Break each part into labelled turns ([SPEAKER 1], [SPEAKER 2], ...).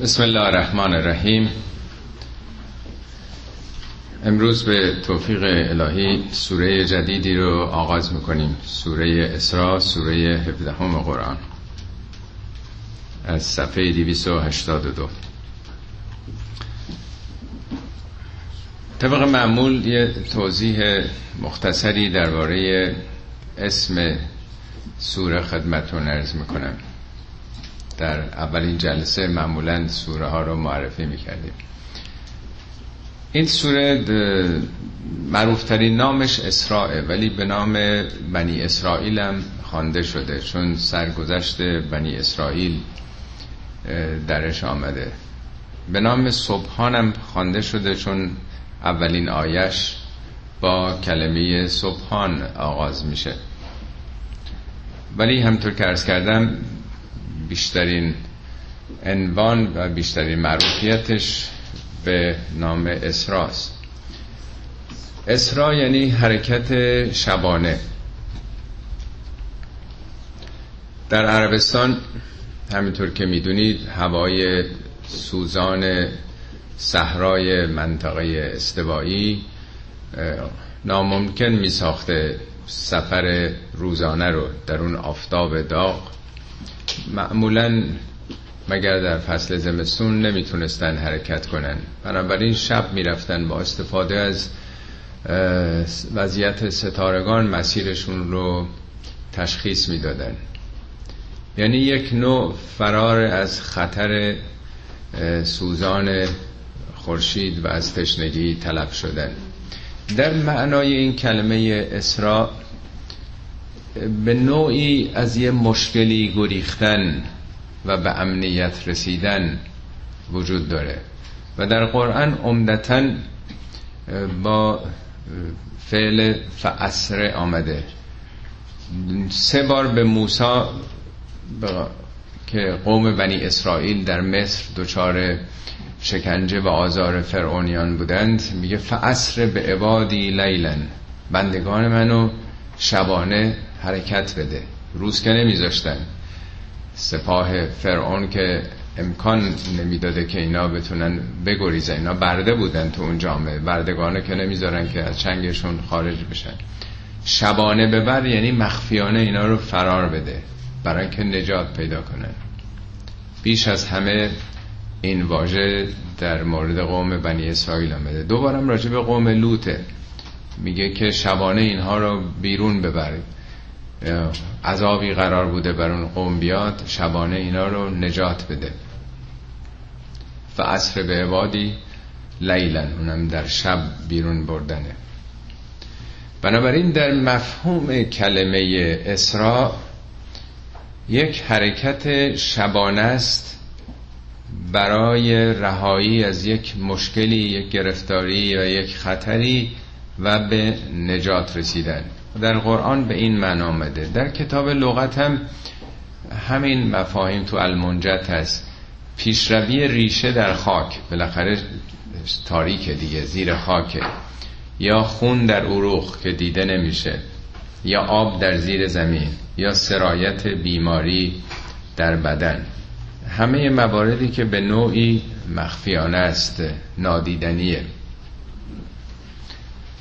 [SPEAKER 1] بسم الله الرحمن الرحیم. امروز به توفیق الهی سوره جدیدی رو آغاز می‌کنیم. سوره اسراء سوره 17 قرآن. از صفحه 282 طبق معمول یه توضیح مختصری درباره اسم سوره خدمتون ارز می‌کنم. در اولین جلسه معمولا سوره ها رو معرفی می‌کردیم. این سوره معروفترین نامش اسراء ولی به نام بنی اسرائیل هم خوانده شده چون سرگذشت بنی اسرائیل درش آمده. به نام صبحان هم خوانده شده چون اولین آیش با کلمه صبحان آغاز میشه. ولی همطور که ارز کردم بیشترین عنوان و بیشترین معروفیتش به نام اسراست اسرا یعنی حرکت شبانه. در عربستان همینطور که می‌دونید هوای سوزان صحرای منطقه استوایی ناممکن می ساخته سفر روزانه رو در اون آفتاب داغ. معمولا مگر در فصل زمستون نمی‌تونستن حرکت کنن. بنابراین شب می‌رفتن با استفاده از وضعیت ستارگان مسیرشون رو تشخیص می‌دادن. یعنی یک نوع فرار از خطر سوزان خورشید و از تشنگی طلب شدن. در معنای این کلمه اسراء به نوعی از یه مشکلی گریختن و به امنیت رسیدن وجود داره. و در قرآن عمدتا با فعل فعصر آمده. سه بار به موسا که قوم بنی اسرائیل در مصر دچار شکنجه و آزار فرعونیان بودند میگه فعصر به عبادی لیلن بندگان منو شبانه حرکت بده. روز که نمیذاشتن. سپاه فرعون که امکان نمی‌داده که اینا بتونن بگریزن. اینا برده بودن تو اون جامعه. بردگانه که نمی‌ذارن که از چنگشون خارج بشن. شبانه ببر یعنی مخفیانه اینا رو فرار بده. برای که نجات پیدا کنن. بیش از همه این واژه در مورد قوم بنی اسرائیل آمده دوبارم راجع به قوم لوته میگه که شبانه اینها رو بیرون ببرید. عذابی قرار بوده بر اون قوم بیاد شبانه اینا رو نجات بده. فعصر به عبادی لیلن اونم در شب بیرون بردنه. بنابراین در مفهوم کلمه اسراء یک حرکت شبانه است برای رهایی از یک مشکلی یک گرفتاری یا یک خطری و به نجات رسیدن. در قرآن به این من آمده. در کتاب لغت هم همین مفاهیم تو المنجت هست. پیشروی ریشه در خاک بالاخره تاریک دیگه زیر خاکه. یا خون در عروق که دیده نمیشه یا آب در زیر زمین یا سرایت بیماری در بدن. همه مواردی که به نوعی مخفیانه است نادیدنیه.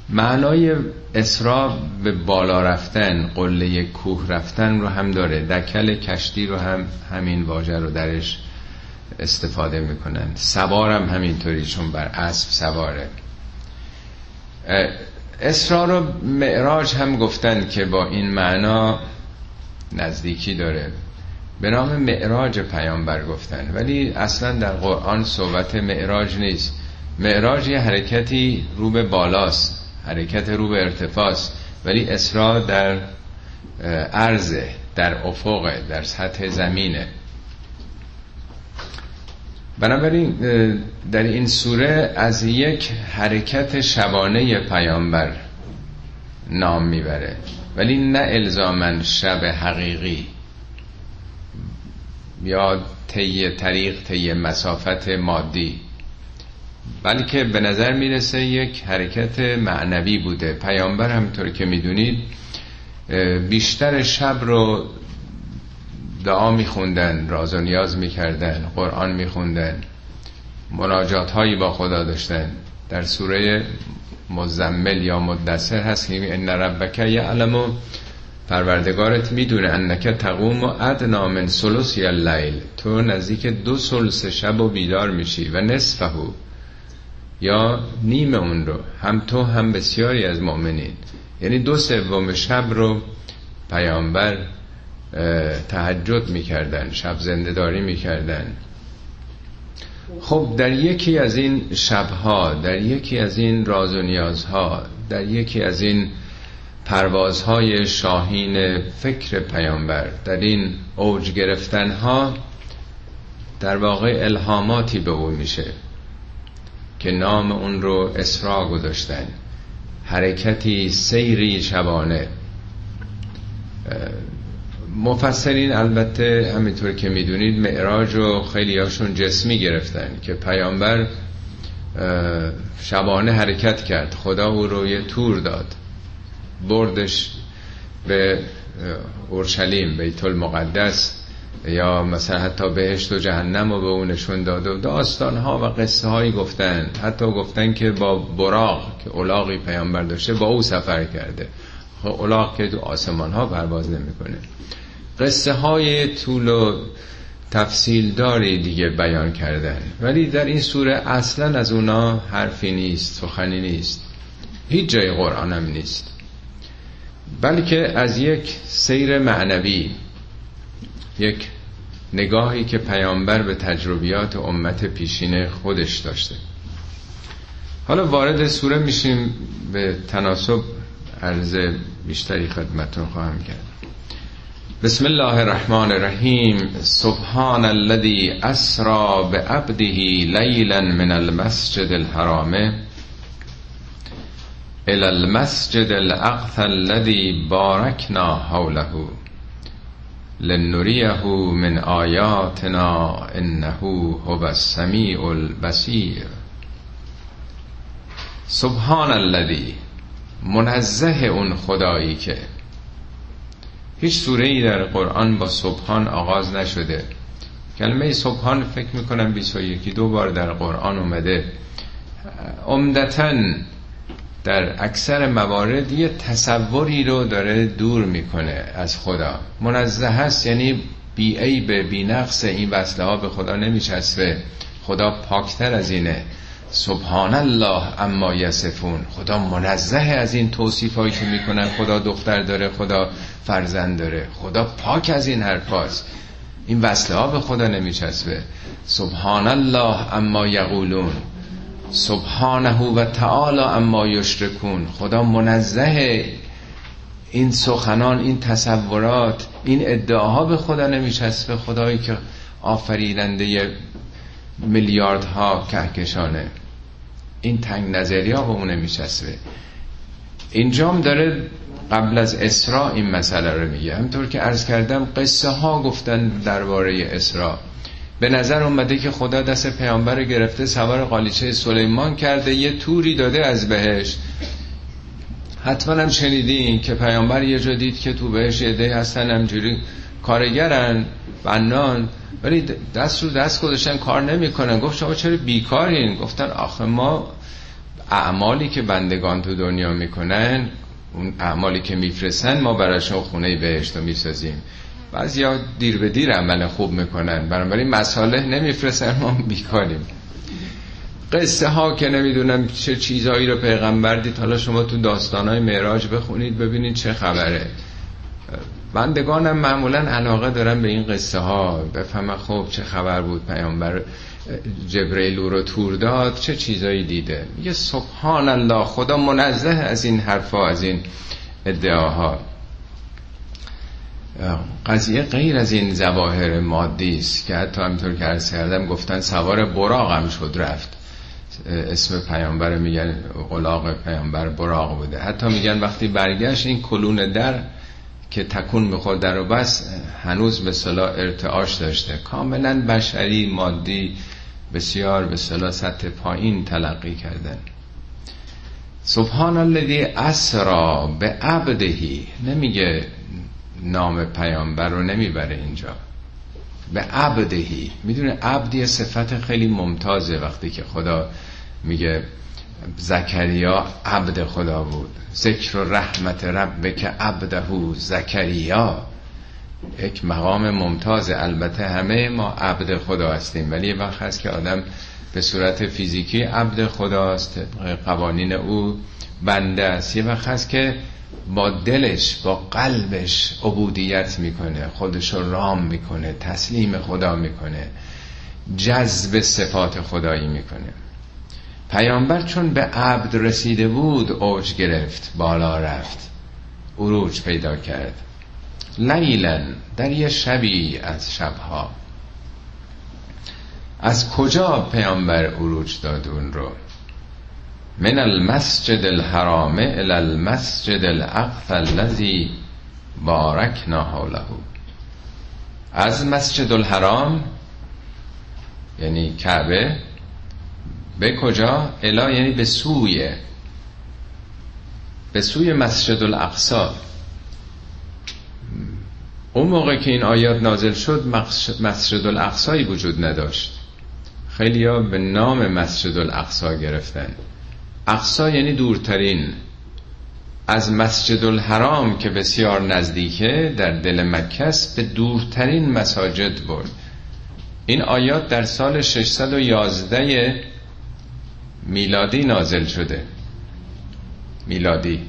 [SPEAKER 1] معنای اسرا به بالا رفتن قله کوه رفتن رو هم داره. دکل کشتی رو هم همین واژه رو درش استفاده می‌کنن. سوار هم همینطوری چون بر اسب سواره. اسرا رو معراج هم گفتن که با این معنا نزدیکی داره. به نام معراج پیامبر گفتن. ولی اصلا در قرآن صحبت معراج نیست. معراج یه حرکتی رو به بالاست. حرکت رو به ارتفاع ولی اسرا در عرضه در افق در سطح زمینه. بنابراین در این سوره از یک حرکت شبانه پیامبر نام می‌بره. ولی نه الزامن شب حقیقی. یا طی طریق طی مسافت مادی. بلکه به نظر می‌رسه یک حرکت معنوی بوده. پیامبر همطور که می‌دونید بیشتر شب رو دعا میخوندن راز و نیاز می‌کردن قرآن میخوندن مناجات هایی با خدا داشتن. در سوره مزمل یا مدثر هست که ان ربک یعلم پروردگارت می‌دونه انک تقوم و ادنا من سلس یا لیل تو نزدیک دو سلس شب و بیدار میشی و نصفه یا نیم اون رو. هم تو هم بسیاری از مؤمنین. یعنی دو سوم شب رو پیامبر تهجد می‌کردن شب زندهداری می‌کردن. خب در یکی از این شبها در یکی از این راز و نیازها در یکی از این پروازهای شاهین فکر پیامبر در این اوج گرفتنها در واقع الهاماتی به او میشه. که نام اون رو اسرا گذاشتن. حرکتی سیری شبانه. مفسرین البته همینطور که می‌دونید معراج و خیلی هاشون جسمی گرفتن که پیامبر شبانه حرکت کرد. خدا او رو یه تور داد. بردش به اورشلیم بیت المقدس. یا مثلا حتی بهشت و جهنم رو به اون نشون داد و داستان ها و قصه هایی گفتن. حتی گفتن که با براغ که اولاغی پیامبر داشته با او سفر کرده. خب اولاغ که تو آسمان ها پرواز نمی‌کنه. قصه های طول و تفصیل داری دیگه بیان کردن. ولی در این سوره اصلا از اونا حرفی نیست سخنی نیست. هیچ جای قرآن هم نیست. بلکه از یک سیر معنوی یک نگاهی که پیامبر به تجربیات امت پیشین خودش داشته. حالا وارد سوره میشیم به تناسب عرض بیشتری خدمتون خواهم کرد. بسم الله الرحمن الرحیم. سبحان الذي اسرا بعبده لیلا من المسجد الحرام. الى المسجد الاقصى الذي باركنا حوله. لنريه من آیاتنا انه هو السمیع البصیر. سبحان الذي منزه اون خدایی که. هیچ سوره ای در قرآن با سبحان آغاز نشده. کلمه سبحان فکر می‌کنم 21 دو بار در قرآن اومده. عمدتا در اکثر موارد یه تصوری رو داره دور می‌کنه از خدا. منزه هست یعنی بی به بی نقص این وصله ها به خدا نمیچسبه. خدا پاکتر از اینه. سبحان الله اما یسفون خدا منزه از این توصیف هایی که می‌کنن خدا دختر داره خدا فرزند داره. خدا پاک از این حرفاست. این وصله ها به خدا نمیچسبه. سبحان الله اما یقولون. سبحانه و تعالی اما یشرکون. خدا منزه این سخنان این تصورات این ادعاها به خدا نمیچسبه. خدایی که آفریدنده میلیاردها کهکشانه. این تنگ نظری ها به اون نمیچسبه. اینجام داره قبل از اسراء این مسئله رو میگه. همطور که عرض کردم قصه ها گفتن درباره اسراء. به نظر اومده که خدا دست پیامبر گرفته سوار قالیچه سلیمان کرده یه توری داده از بهش. حتما هم شنیدین که پیامبر یه جا دید که تو بهش یه هستن همجوری کارگرن بنان. ولی دست رو دست گذاشتن کار نمی‌کنن. گفت شما چرا بیکارین؟ گفتن آخه ما اعمالی که بندگان تو دنیا می‌کنن اون اعمالی که میفرستن ما براشون خونه بهشت رو می‌سازیم. بعضی ها دیر به دیر عمل خوب می‌کنن. بنابراین مساله نمیفرستن ما بیکاریم. قصه ها که نمی‌دونم چه چیزهایی رو پیغمبر دید حالا شما تو داستانهای معراج بخونید ببینید چه خبره. بندگانم معمولا علاقه دارن به این قصه ها. بفهم خب چه خبر بود پیامبر جبرئیل رو تور داد چه چیزایی دیده. یه سبحان الله خدا منزه از این حرفا از این ادعاها. قضیه غیر از این زواهر مادی است که حتی همینطور که عرض کردم گفتن سوار براغ هم شد رفت. اسم پیامبر میگن قلاق پیامبر براغ بوده. حتی میگن وقتی برگشت این کلون در که تکون می‌خورد در و بس هنوز به صلاح ارتعاش داشته. کاملا بشری مادی بسیار به صلاح سطح پایین تلقی کردن. سبحان الذی اسرا به عبدهی نمیگه نام پیامبر رو نمی‌بره اینجا. به عبدهی. می‌دونه عبدی صفت خیلی ممتازه وقتی که خدا میگه زکریا عبد خدا بود. ذکر و رحمت رب که عبدهو زکریا. یک مقام ممتاز. البته همه ما عبد خدا هستیم ولی یه وقت هست که آدم به صورت فیزیکی عبد خداست قوانین او بنده است. یه وقت هست که با دلش با قلبش عبودیت می‌کنه خودش رو رام می‌کنه تسلیم خدا می‌کنه جذب صفات خدایی می‌کنه. پیامبر چون به عبد رسیده بود اوج گرفت بالا رفت عروج پیدا کرد. لیلا در یه شبی از شبها. از کجا پیامبر عروج داد اون رو؟ من المسجد الحرام الى المسجد الاقصى الذي بارکنا حوله. از مسجد الحرام یعنی کعبه به کجا؟ الا یعنی به سوی به سوی مسجد الاقصا اون موقع که این آیات نازل شد مسجد الاقصایی وجود نداشت. خیلی به نام مسجد الاقصا گرفتن. اقصا یعنی دورترین. از مسجد الحرام که بسیار نزدیکه در دل مکه به دورترین مساجد برد. این آیات در سال 611 میلادی نازل شده. میلادی.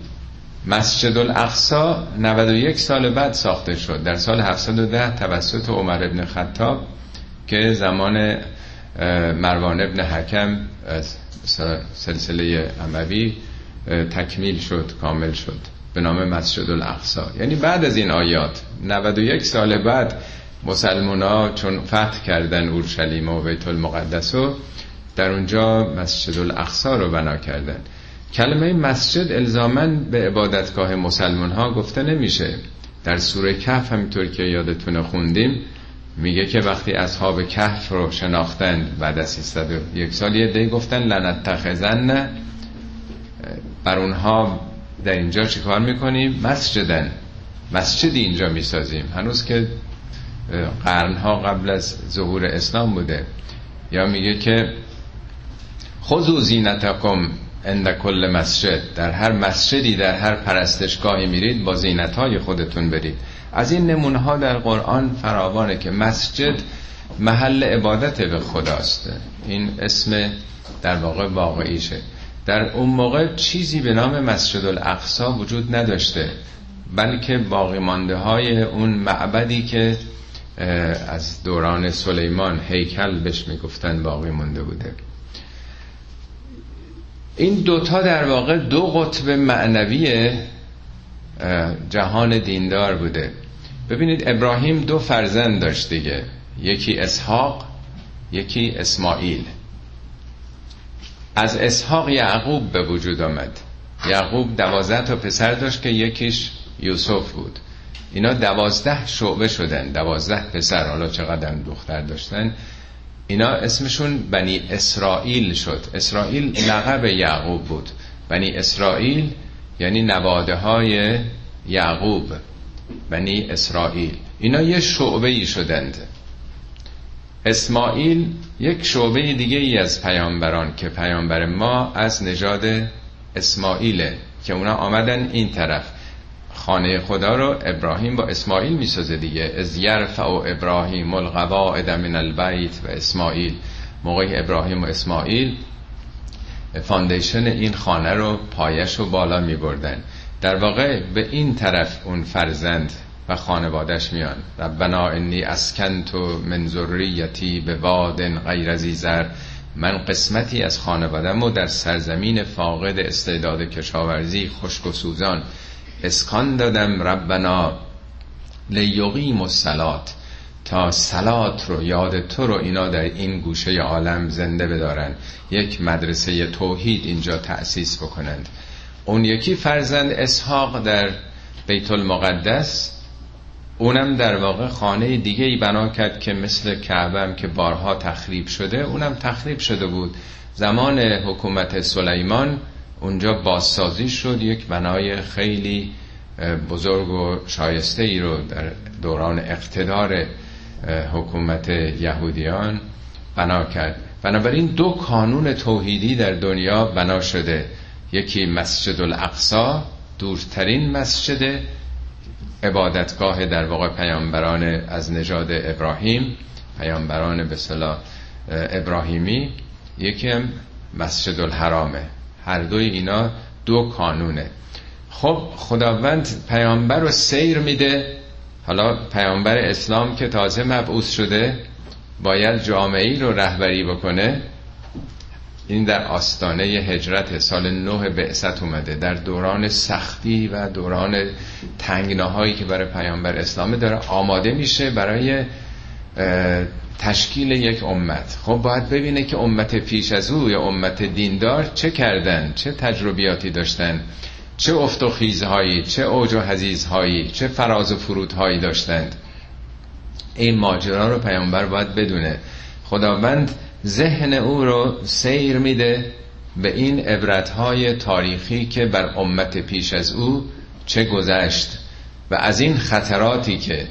[SPEAKER 1] مسجد الاقصا 91 سال بعد ساخته شد. در سال 710 توسط عمر ابن خطاب که زمان مروان ابن حکم سلسله عموی تکمیل شد کامل شد. به نام مسجد الاقصا یعنی بعد از این آیات 91 سال بعد مسلمان ها چون فتح کردن اورشلیم و بیت المقدس و در اونجا مسجد الاقصا رو بنا کردن. کلمه مسجد الزامن به عبادتگاه مسلمان ها گفته نمیشه. در سوره کهف همینطور که یادتونه خوندیم میگه که وقتی اصحاب کهف رو شناختند بعد از 301 سال یه دی گفتن لنتخذن بر اونها در اینجا چیکار می‌کنیم؟ مسجدن. مسجدی اینجا می‌سازیم. هنوز که قرنها قبل از ظهور اسلام بوده. یا میگه که خذو زینتکم عند کل مسجد. در هر مسجدی در هر پرستشگاهی میرید با زینتهای خودتون برید. از این نمونه ها در قرآن فراوانه که مسجد محل عبادت به خداست. این اسم در واقع واقعیشه. در اون موقع چیزی به نام مسجد الاقصا وجود نداشته بلکه باقی مانده های اون معبدی که از دوران سلیمان هیکل بهش می‌گفتن باقی مونده بوده. این دوتا در واقع دو قطب معنوی جهان دیندار بوده. ببینید ابراهیم دو فرزند داشت دیگه. یکی اسحاق یکی اسماعیل. از اسحاق یعقوب به وجود آمد. یعقوب دوازده تا پسر داشت که یکیش یوسف بود. اینا دوازده شعبه شدن دوازده پسر حالا چقدر دختر داشتن. اینا اسمشون بنی اسرائیل شد. اسرائیل لقب یعقوب بود. بنی اسرائیل یعنی نواده های یعقوب. بنی اسرائیل. اینا یه شعبه ای شدند. اسماعیل یک شعبه دیگه ای از پیامبران که پیامبر ما از نژاد اسماعیله که اونا آمدن این طرف. خانه خدا رو ابراهیم با اسماعیل می‌سازه دیگه. إذ يرفع إبراهيم القواعد من البيت وإسماعيل. موقع ابراهیم و اسماعیل foundation این خانه رو پایش رو بالا می بردن در واقع به این طرف اون فرزند و خانوادش میان. ربنا إني أسكنت من ذريتي بواد غير ذي زرع من قسمتی از خانوادم و در سرزمین فاقد استعداد کشاورزی خشک و سوزان اسکان دادم ربنا لیقیم و تا سلات رو یاد تو رو اینا در این گوشه عالم زنده بدارن. یک مدرسه توحید اینجا تأسیس بکنند. اون یکی فرزند اسحاق در بیت المقدس. اونم در واقع خانه دیگه ای بنا کرد که مثل کعبه که بارها تخریب شده اونم تخریب شده بود. زمان حکومت سلیمان اونجا بازسازی شد یک بنای خیلی بزرگ و شایسته ای رو در دوران اقتدار حکومت یهودیان بنا کرد. بنابراین دو کانون توحیدی در دنیا بنا شده. یکی مسجد الاقصا دورترین مسجد عبادتگاه در واقع پیامبران از نژاد ابراهیم پیامبران به صلاح ابراهیمی. یکی هم مسجد الحرامه هر دوی اینا دو کانونه. خب خداوند پیامبر رو سیر میده. حالا پیامبر اسلام که تازه مبعوث شده باید جامعه رو رهبری بکنه. این در آستانه هجرت سال نه بعثت اومده. در دوران سختی و دوران تنگناهایی که برای پیامبر اسلام داره آماده میشه برای تشکیل یک امت. خب باید ببینه که امت پیش از او یا امت دیندار چه کردن چه تجربیاتی داشتن چه افت و خیزهایی چه اوج و حزیزهایی چه فراز و فرودهایی داشتند. این ماجرا رو پیامبر باید بدونه. خداوند ذهن او رو سیر میده به این عبرتهای تاریخی که بر امت پیش از او چه گذشت و از این خطراتی که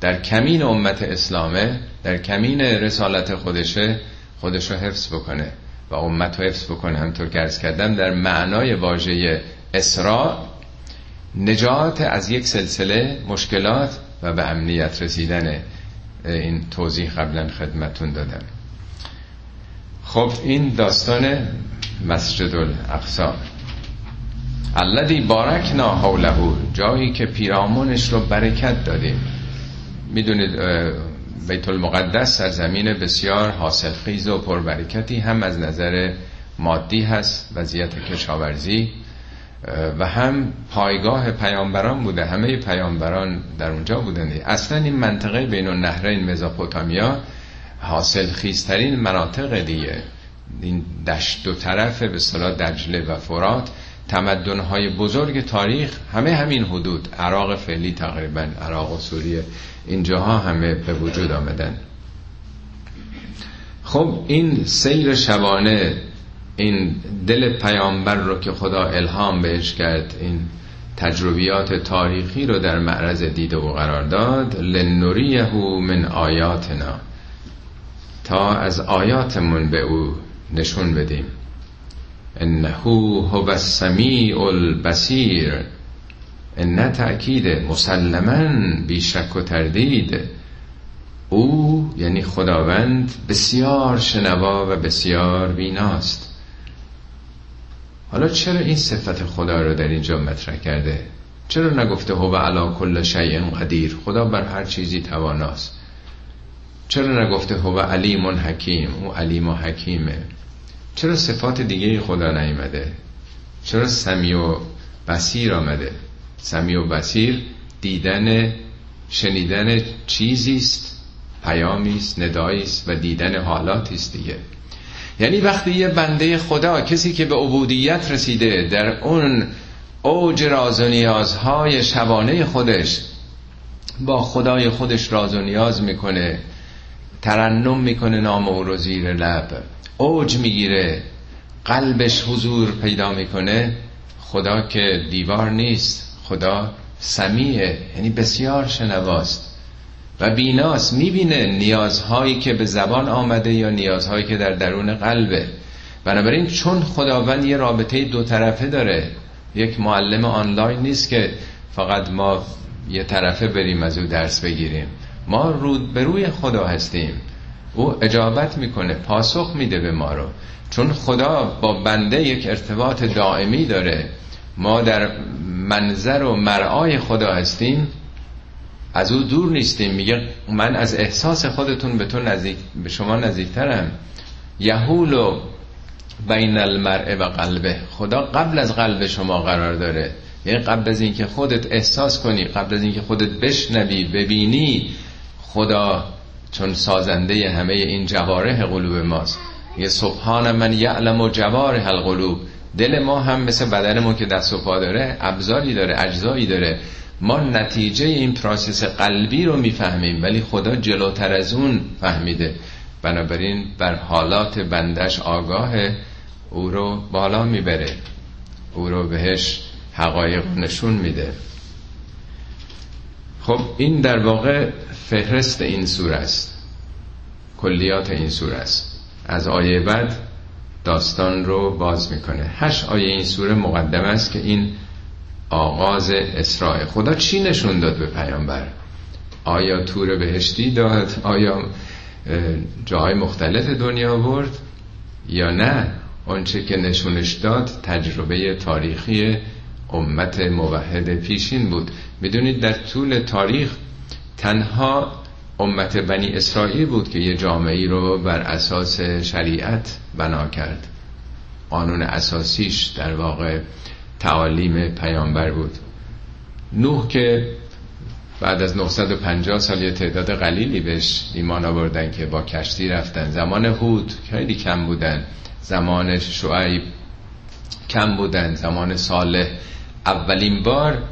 [SPEAKER 1] در کمین امت اسلامه در کمین رسالت خودشه خودش رو حفظ بکنه و امت رو حفظ بکنه همطور که ارز کردم در معنای واژه اسراء نجات از یک سلسله مشکلات و به امنیت رسیدن این توضیح قبلا خدمتون دادم. خب این داستان مسجد الاقصا الذی بارکنا حوله جایی که پیرامونش رو برکت دادیم. می‌دونید بیت المقدس سرزمین بسیار حاصل خیز و پربرکتی هم از نظر مادی هست وضعیت کشاورزی و هم پایگاه پیامبران بوده. همه پیامبران در اونجا بودند. اصلا این منطقه بین النهرین مزاپوتامیا حاصل خیزترین مناطق دیگه. این دشت دو طرف به صلاح دجله و فرات. تمدنهای بزرگ تاریخ همه همین حدود. عراق فعلی تقریبا عراق و سوریه. اینجاها همه به وجود آمدن. خب این سیر شبانه این دل پیامبر رو که خدا الهام بهش کرد این تجربیات تاریخی رو در معرض دیده و قرار داد. لنوریه من آیاتنا. تا از آیاتمون به او نشون بدیم. انه هو السمیع البصیر. ان تأکید مسلما بیشک و تردید. او یعنی خداوند بسیار شنوا و بسیار بیناست. حالا چرا این صفت خدا رو در اینجا مطرح کرده؟ چرا نگفته هو علا کل شیء قدیر؟ خدا بر هر چیزی تواناست. چرا نگفته هو علیم حکیم؟ او علیم و حکیمه. چرا صفات دیگه خدا نیامده؟ چرا سمی و بسیر آمده؟ سمی و بسیر دیدن شنیدن چیزی است پیامی است ندایی است و دیدن حالاتی است دیگه. یعنی وقتی یه بنده خدا کسی که به عبودیت رسیده در اون اوج راز و نیازهای شبانه خودش با خدای خودش راز و نیاز می‌کنه ترنم می‌کنه نام او رو زیر لب. اوج می‌گیره. قلبش حضور پیدا می‌کنه. خدا که دیوار نیست. خدا سمیه یعنی بسیار شنواست. و بیناست. می‌بینه نیازهایی که به زبان آمده یا نیازهایی که در درون قلبه. بنابراین چون خداوند یه رابطه دو طرفه داره یک معلم آنلاین نیست که فقط ما یه طرفه بریم از او درس بگیریم. ما رود به روی خدا هستیم. او اجابت می‌کنه پاسخ میده به ما رو. چون خدا با بنده یک ارتباط دائمی داره. ما در منظر و مرعای خدا هستیم. از او دور نیستیم. میگه من از احساس خودتون به تو نزدیک به شما نزدیکترم. یهول و بین المرء و قلبه. خدا قبل از قلب شما قرار داره. یعنی قبل از اینکه خودت احساس کنی قبل از اینکه خودت بشنوی ببینی خدا چون سازنده همه این جواره قلوب ماست. یه سبحان من یعلم و جواره القلوب. دل ما هم مثل بدن که دست و پا داره ابزاری داره اجزایی داره. ما نتیجه این پراسس قلبی رو می‌فهمیم ولی خدا جلوتر از اون فهمیده. بنابراین بر حالات بندش آگاه او رو بالا می‌بره. او رو بهش حقایق نشون میده. خب این در واقع فهرست این سور است. کلیات این سور است. از آیه بعد داستان رو باز می‌کنه. هشت آیه این سوره مقدم است که این آغاز اسراء خدا چی نشون داد به پیامبر؟ آیا تور بهشتی داد؟ آیا جاهای مختلف دنیا برد یا نه؟ آنچه که نشونش داد تجربه تاریخی امت موحد پیشین بود. می‌دونید در طول تاریخ تنها امت بنی اسرائیل بود که یه جامعه رو بر اساس شریعت بنا کرد. قانون اساسیش در واقع تعالیم پیامبر بود. نوح که بعد از 950 سال یه تعداد قلیلی بهش ایمان آوردن که با کشتی رفتن. زمان هود خیلی کم بودن. زمان شعیب کم بودن. زمان صالح اولین بار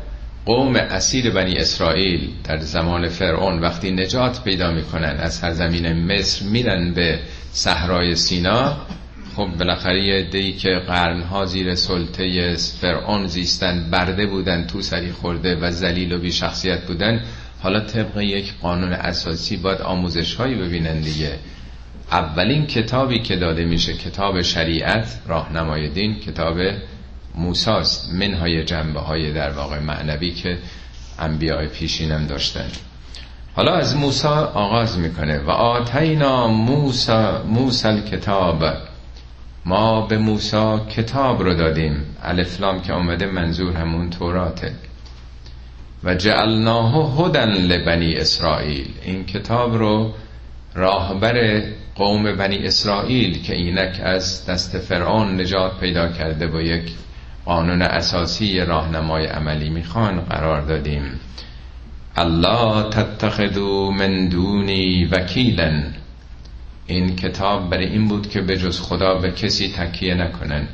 [SPEAKER 1] قوم اسیر بنی اسرائیل در زمان فرعون وقتی نجات پیدا می‌کنن از سرزمین مصر میرن به صحرای سینا. خب بالاخره یه دی که قرنها زیر سلطه فرعون زیستن برده بودن تو سری خورده و زلیل و بی شخصیت بودن. حالا طبق یک قانون اساسی باید آموزش هایی ببینن دیگه. اولین کتابی که داده میشه کتاب شریعت راهنمای دین کتاب موساست منهای جنبه های در واقع معنوی که انبیاء پیشینم داشتن. حالا از موسا آغاز می‌کنه. و آتینا موسا موسا کتاب ما به موسا کتاب رو دادیم. الفلام که آمده منظور همون توراته. و جعلناه هدن لبنی اسرائیل. این کتاب رو راهبر قوم بنی اسرائیل که اینک از دست فرعون نجات پیدا کرده با یک قانون اساسی راهنمای عملی می‌خوان قرار دادیم. الله تتخذو من دونی وکیلا این کتاب برای این بود که به جز خدا به کسی تکیه نکنن.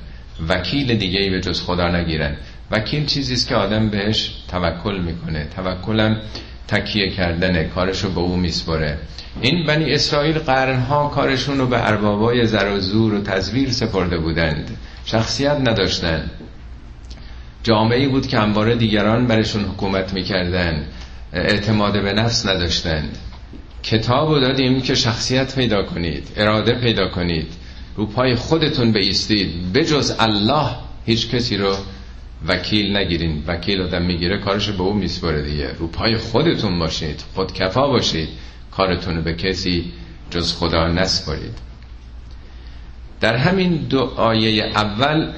[SPEAKER 1] وکیل دیگه به جز خدا نگیرن. وکیل چیزیست که آدم بهش توکل می‌کنه. توکلم تکیه کردنه کارشو به او میسپره این بنی اسرائیل قرنها کارشون رو به اربابای زر و زور و تزویر سپرده بودند. شخصیت نداشتن. جامعه بود که همواره دیگران برشون حکومت می‌کردن اعتماد به نفس نداشتند. کتاب رو دادیم که شخصیت پیدا کنید اراده پیدا کنید. رو پای خودتون بیستید بجز الله هیچ کسی رو وکیل نگیرین. وکیل آدم می‌گیره کارش به اون میسپره دیگه. رو پای خودتون باشید خودکفا باشید. کارتون رو به کسی جز خدا نسپارید. در همین دو آیه اول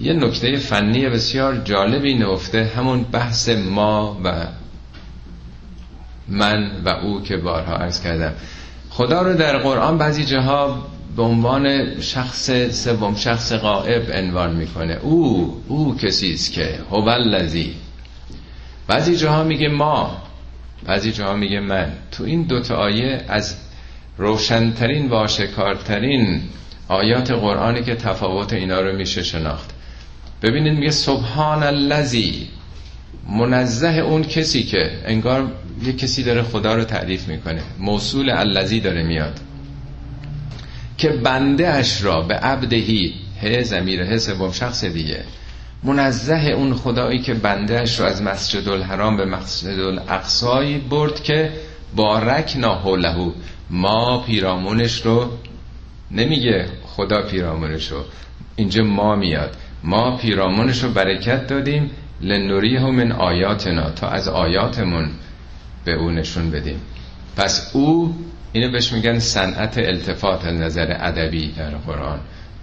[SPEAKER 1] یه نکته فنی بسیار جالبی نفته همون بحث ما و من و او که بارها عرض کردم. خدا رو در قرآن بعضی جاها به عنوان شخص سوم شخص غائب عنوان می‌کنه. او او کسی است که هو الذی. بعضی جاها میگه ما بعضی جاها میگه من. تو این دوتا آیه از روشنترین و آشکارترین آیات قرآنی که تفاوت اینا رو میشه شناخت. ببینید میگه سبحان الذی منزه اون کسی که انگار یه کسی داره خدا رو تعریف می‌کنه. موصول الذی داره میاد. که بنده اش را به عبدهی هه زمیر هه سوم شخص دیگه. منزه اون خدایی که بنده اش را از مسجد الحرام به مسجد الاقصایی برد که بارک ناهولهو ما پیرامونش رو نمیگه خدا پیرامونش رو. اینجا ما میاد. ما پیرامونش رو برکت دادیم لنوریه من آیاتنا تا از آیاتمون به او نشون بدیم. پس او اینو بهش میگن صنعت التفات نظر ادبی در قرآن.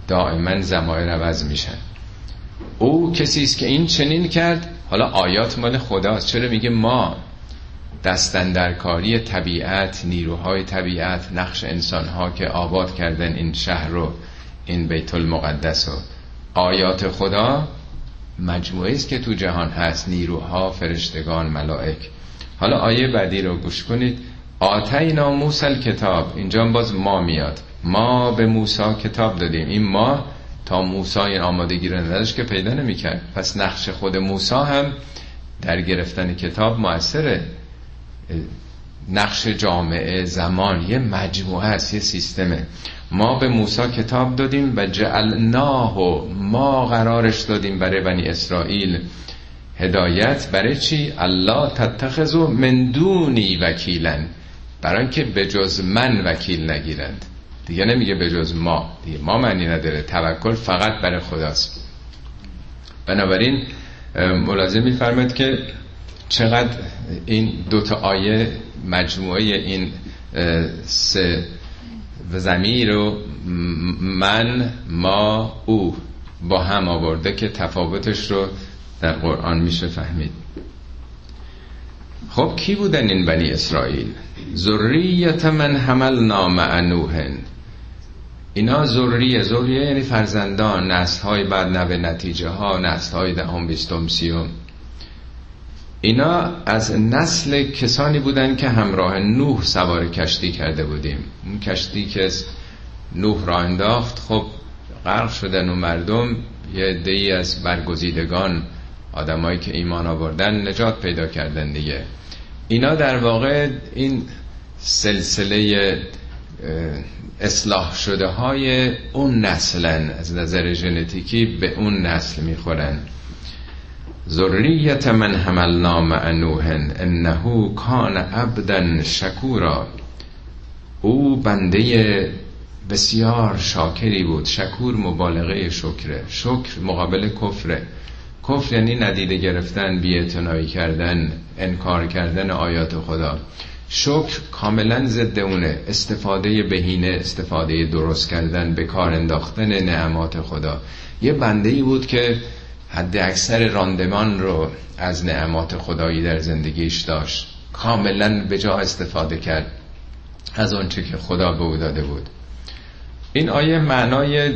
[SPEAKER 1] دائما زمایر عوض میشن او کسی است که این چنین کرد حالا آیات مال خداست. چرا میگه ما دستن در کاری طبیعت نیروهای طبیعت نقش انسانها که آباد کردن این شهر رو این بیت المقدس رو آیات خدا مجموعه است که تو جهان هست نیروها فرشتگان ملائک. حالا آیه بعدی رو گوش کنید. آتینا موسل کتاب اینجا باز ما میاد. ما به موسا کتاب دادیم. این ما تا موسا این آمادگی رو نداشت که پیدا نمی‌کرد. پس نقش خود موسا هم در گرفتن کتاب موثره. نقش جامعه زمان یه مجموعه است یه سیستمه. ما به موسی کتاب دادیم و جعلناه ما قرارش دادیم برای بنی اسرائیل. هدایت برای چی؟ الله تتخذو من دونی وکیلن. برای اینکه به جز من وکیل نگیرند. دیگه نمیگه به جز ما. دیگه ما معنی نداره. توکل فقط برای خداست. بنابراین ملازم میفرمد که چقدر این دوتا آیه مجموعه این سه زمین رو من ما او با هم آورده که تفاوتش رو در قرآن میشه فهمید. خب کی بودن این بنی اسرائیل؟ ذریت من حمل نام انوهن اینا ذریه ذریه یعنی فرزندان نسل های بعد نوه نتیجه ها نسل های دهم بیستم سیوم. اینا از نسل کسانی بودن که همراه نوح سوار کشتی کرده بودیم. اون کشتی که نوح را انداخت خب غرق شدن و مردم یه عده‌ای از برگزیدگان آدمایی که ایمان آوردن نجات پیدا کردن دیگه. اینا در واقع این سلسله اصلاح شده های اون نسلن از نظر ژنتیکی به اون نسل می‌خورن. ذریت من حملنا مع نوح انه کان عبدا شکورا. او بنده بسیار شاکری بود. شکور مبالغه شکره. شکر مقابل کفره. کفر یعنی ندیده گرفتن بیعتنائی کردن انکار کردن آیات خدا. شکر کاملا ضد اونه. استفاده بهینه استفاده درست کردن به کار انداختن نعمات خدا. یه بنده ای بود که حد اکثر راندمان رو از نعمات خدایی در زندگیش داشت. کاملا به جا استفاده کرد از آنچه که خدا به او داده بود. این آیه معنای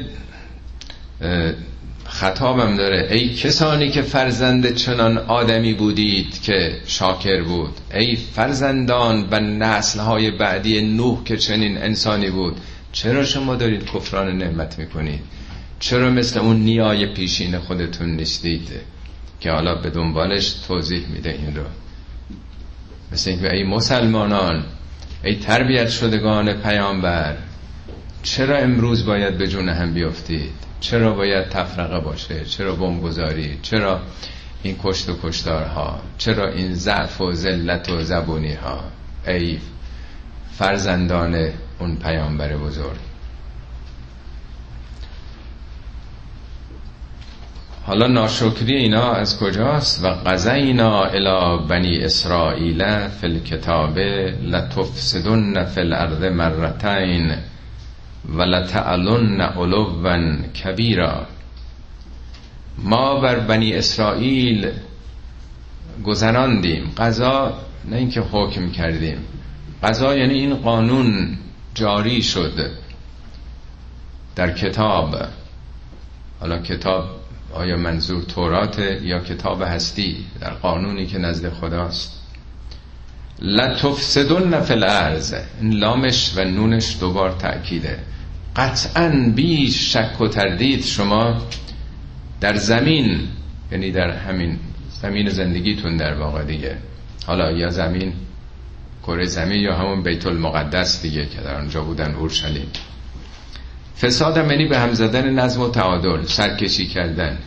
[SPEAKER 1] خطابم داره. ای کسانی که فرزند چنان آدمی بودید که شاکر بود. ای فرزندان و نسلهای بعدی نوح که چنین انسانی بود. چرا شما دارید کفران نعمت می‌کنید؟ چرا مثل اون نیای پیشین خودتون نیستید که حالا به دنبالش توضیح میده این رو؟ مثل اینکه ای مسلمانان ای تربیت شدگان پیامبر چرا امروز باید به جون هم بیافتید چرا باید تفرقه باشه؟ چرا بمبگذاری چرا این کشت و کشتارها؟ چرا این ضعف و ذلت و زبونی ها ای فرزندان اون پیامبر بزرگ. حالا ناشکری اینا از کجاست؟ و قضینا الى بنی اسرائیل فی الكتاب لتفسدن فی الارض مرتین و لتعلن علوا کبیرا. ما بر بنی اسرائیل گذراندیم. قضا نه اینکه حکم کردیم. قضا یعنی این قانون جاری شد در کتاب. حالا کتاب آیا منظور تورات یا کتاب هستی در قانونی که نزد خداست؟ لتفسدن فی الارض. این لامش و نونش دوبار تأکیده. قطعا بی شک و تردید شما در زمین یعنی در همین زمین زندگیتون در واقع دیگه. حالا یا زمین کره زمین یا همون بیت المقدس دیگه که در آنجا بودن اورشلیم. فساد یعنی به هم زدن نظم و تعادل سرکشی کردن.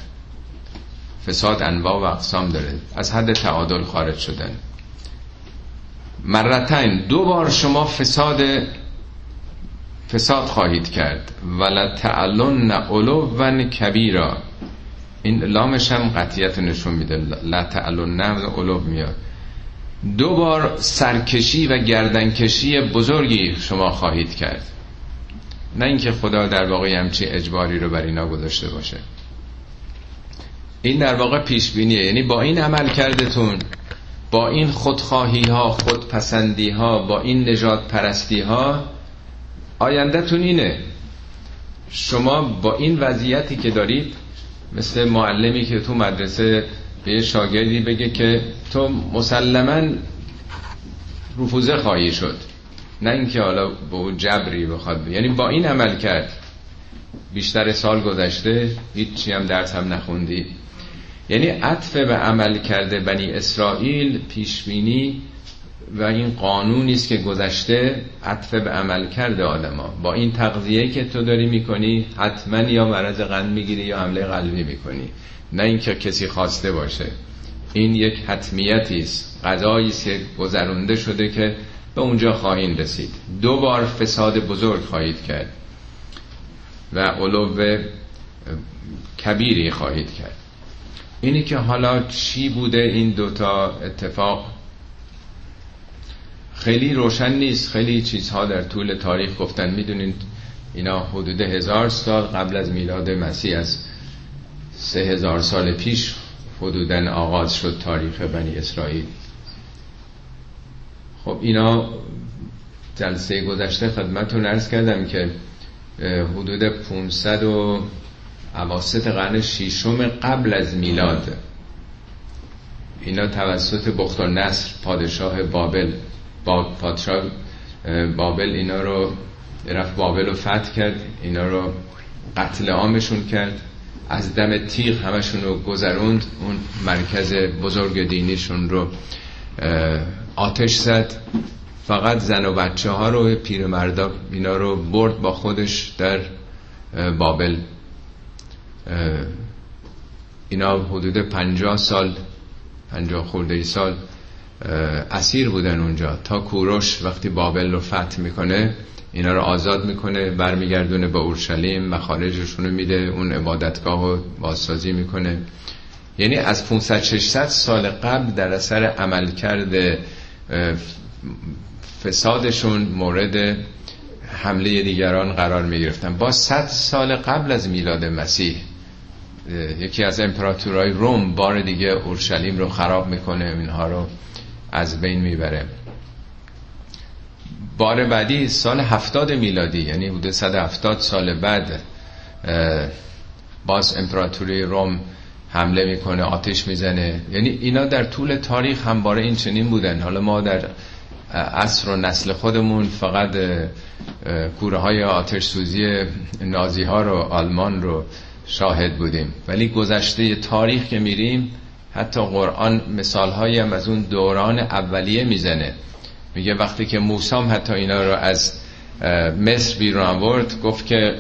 [SPEAKER 1] فساد انواع و اقسام داره. از حد تعادل خارج شدن. مرتین دو بار شما فساد فساد خواهید کرد. ولا تعلن علو کبیرا. این لامش هم قطیت نشون میده. لا تعلن علو میاد. دو بار سرکشی و گردنکشی بزرگی شما خواهید کرد. نه اینکه خدا در واقع همچی اجباری رو بر اینا گذاشته باشه. این در واقع پیش بینیه یعنی با این عمل کردتون با این خودخواهی ها خودپسندی ها با این نجات پرستی ها آیندهتون اینه. شما با این وضعیتی که دارید مثل معلمی که تو مدرسه به شاگردی بگه که تو مسلما رفوزه خواهی شد. نه اینکه حالا به اون جبری بخواد یعنی با این عمل کرد. بیشتر سال گذشته هیچی هم درس هم نخوندی. یعنی عطف به عمل کرده بنی اسرائیل پیشبینی و این قانونی است که گذشته عطف به عمل کرده آدما. با این تغذیه که تو داری می‌کنی حتما یا مرض قند می‌گیری یا حمله قلبی می‌کنی. نه اینکه کسی خواسته باشه. این یک حتمیتی است. قضایی است که گذرونده شده که به اونجا خواهید رسید. دو بار فساد بزرگ خواهید کرد و علو کبیری خواهید کرد. اینی که حالا چی بوده این دوتا اتفاق؟ خیلی روشن نیست. خیلی چیزها در طول تاریخ گفتن. می‌دونید اینا حدود هزار سال قبل از میلاد مسیح از سه هزار سال پیش حدودا آغاز شد تاریخ بنی اسرائیل. خب اینا جلسه گذشته خدمتون ارز کردم که حدود 500 و عواسط قرن شیشم قبل از میلاد. اینا توسط بخت و نصر پادشاه بابل با پادشاه بابل اینا رو رفت بابل رو فتح کرد اینا رو قتل عامشون کرد از دم تیغ همشون رو گذروند اون مرکز بزرگ دینیشون رو. آتش زد. فقط زن و بچه ها رو پیرمردا اینا رو برد با خودش در بابل. اینا حدود پنجاه سال پنجاه خورده ای سال اسیر بودن اونجا. تا کوروش وقتی بابل رو فتح می‌کنه اینا رو آزاد می‌کنه برمیگردونه به اورشلیم مخارجشون رو میده اون عبادتگاه رو بازسازی می‌کنه. یعنی از 500 600 سال قبل در اثر عملکرد فسادشون مورد حمله دیگران قرار می گرفتن با 100 سال قبل از میلاد مسیح یکی از امپراتورهای روم بار دیگه اورشلیم رو خراب می‌کنه اینها رو از بین می‌بره. بار بعدی سال هفتاد میلادی یعنی حدود 170 سال بعد باز امپراتوری روم حمله می‌کنه آتش می‌زنه. یعنی اینا در طول تاریخ هم باره این چنین بودن. حالا ما در عصر و نسل خودمون فقط کوره های آتش سوزی نازی ها رو آلمان رو شاهد بودیم. ولی گذشته تاریخ که میریم حتی قرآن مثال هم از اون دوران اولیه می‌زنه. میگه وقتی که موسام حتی اینا رو از مصر بیرون آورد گفت که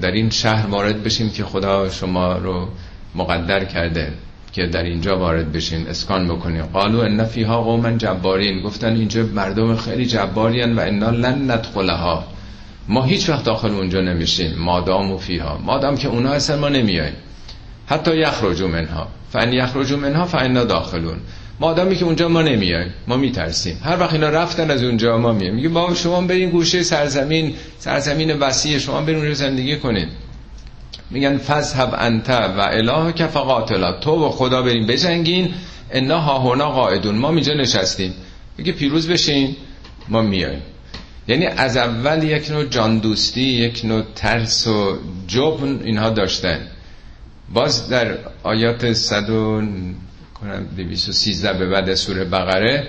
[SPEAKER 1] در این شهر وارد بشیم که خدا شما رو مقدر کرده که در اینجا وارد بشین اسکان بکنیم قالو ان فیها قوما جبارین. گفتن اینجا مردم خیلی جبارین و انا لن ندخلها. ما هیچ وقت داخل اونجا نمیشیم. مادام و فیها. مادام که اونا اصلا ما نمیایم حتی یخرجو منها. فان یخرجو منها فانا داخلون. مادامی که اونجا ما نمیایم ما میترسیم. هر وقت اینا رفتن از اونجا ما میایم. میگه بابا شما برین گوشه سرزمین سرزمین وسیع. شما برین اونجا زندگی کنید میگن فذهب انت و اله که فقاتلا. تو و خدا بریم بجنگین. انا ها قاعدون. ما اینجا نشستیم. میگه پیروز بشین ما میایم. یعنی از اول یک نوع جاندوستی یک نوع ترس و جبن اینها داشتن. باز در آیات 100 کنم 213 به بعد سوره بقره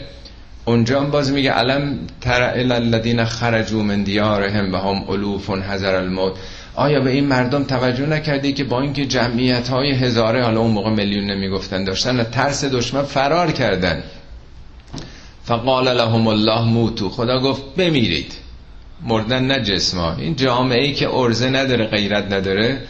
[SPEAKER 1] اونجا باز میگه علم تر الذین خرجوا من دیارهم و هم الوف حذر الموت. آیا به این مردم توجه نکردی که با اینکه جمعیت های هزاره حالا اون موقع میلیون نمی‌گفتن داشتن و ترس دشمن فرار کردن؟ فقال لهم الله موتو. خدا گفت بمیرید. مردن نه جسما. این جامعه ای که ارزه نداره غیرت نداره.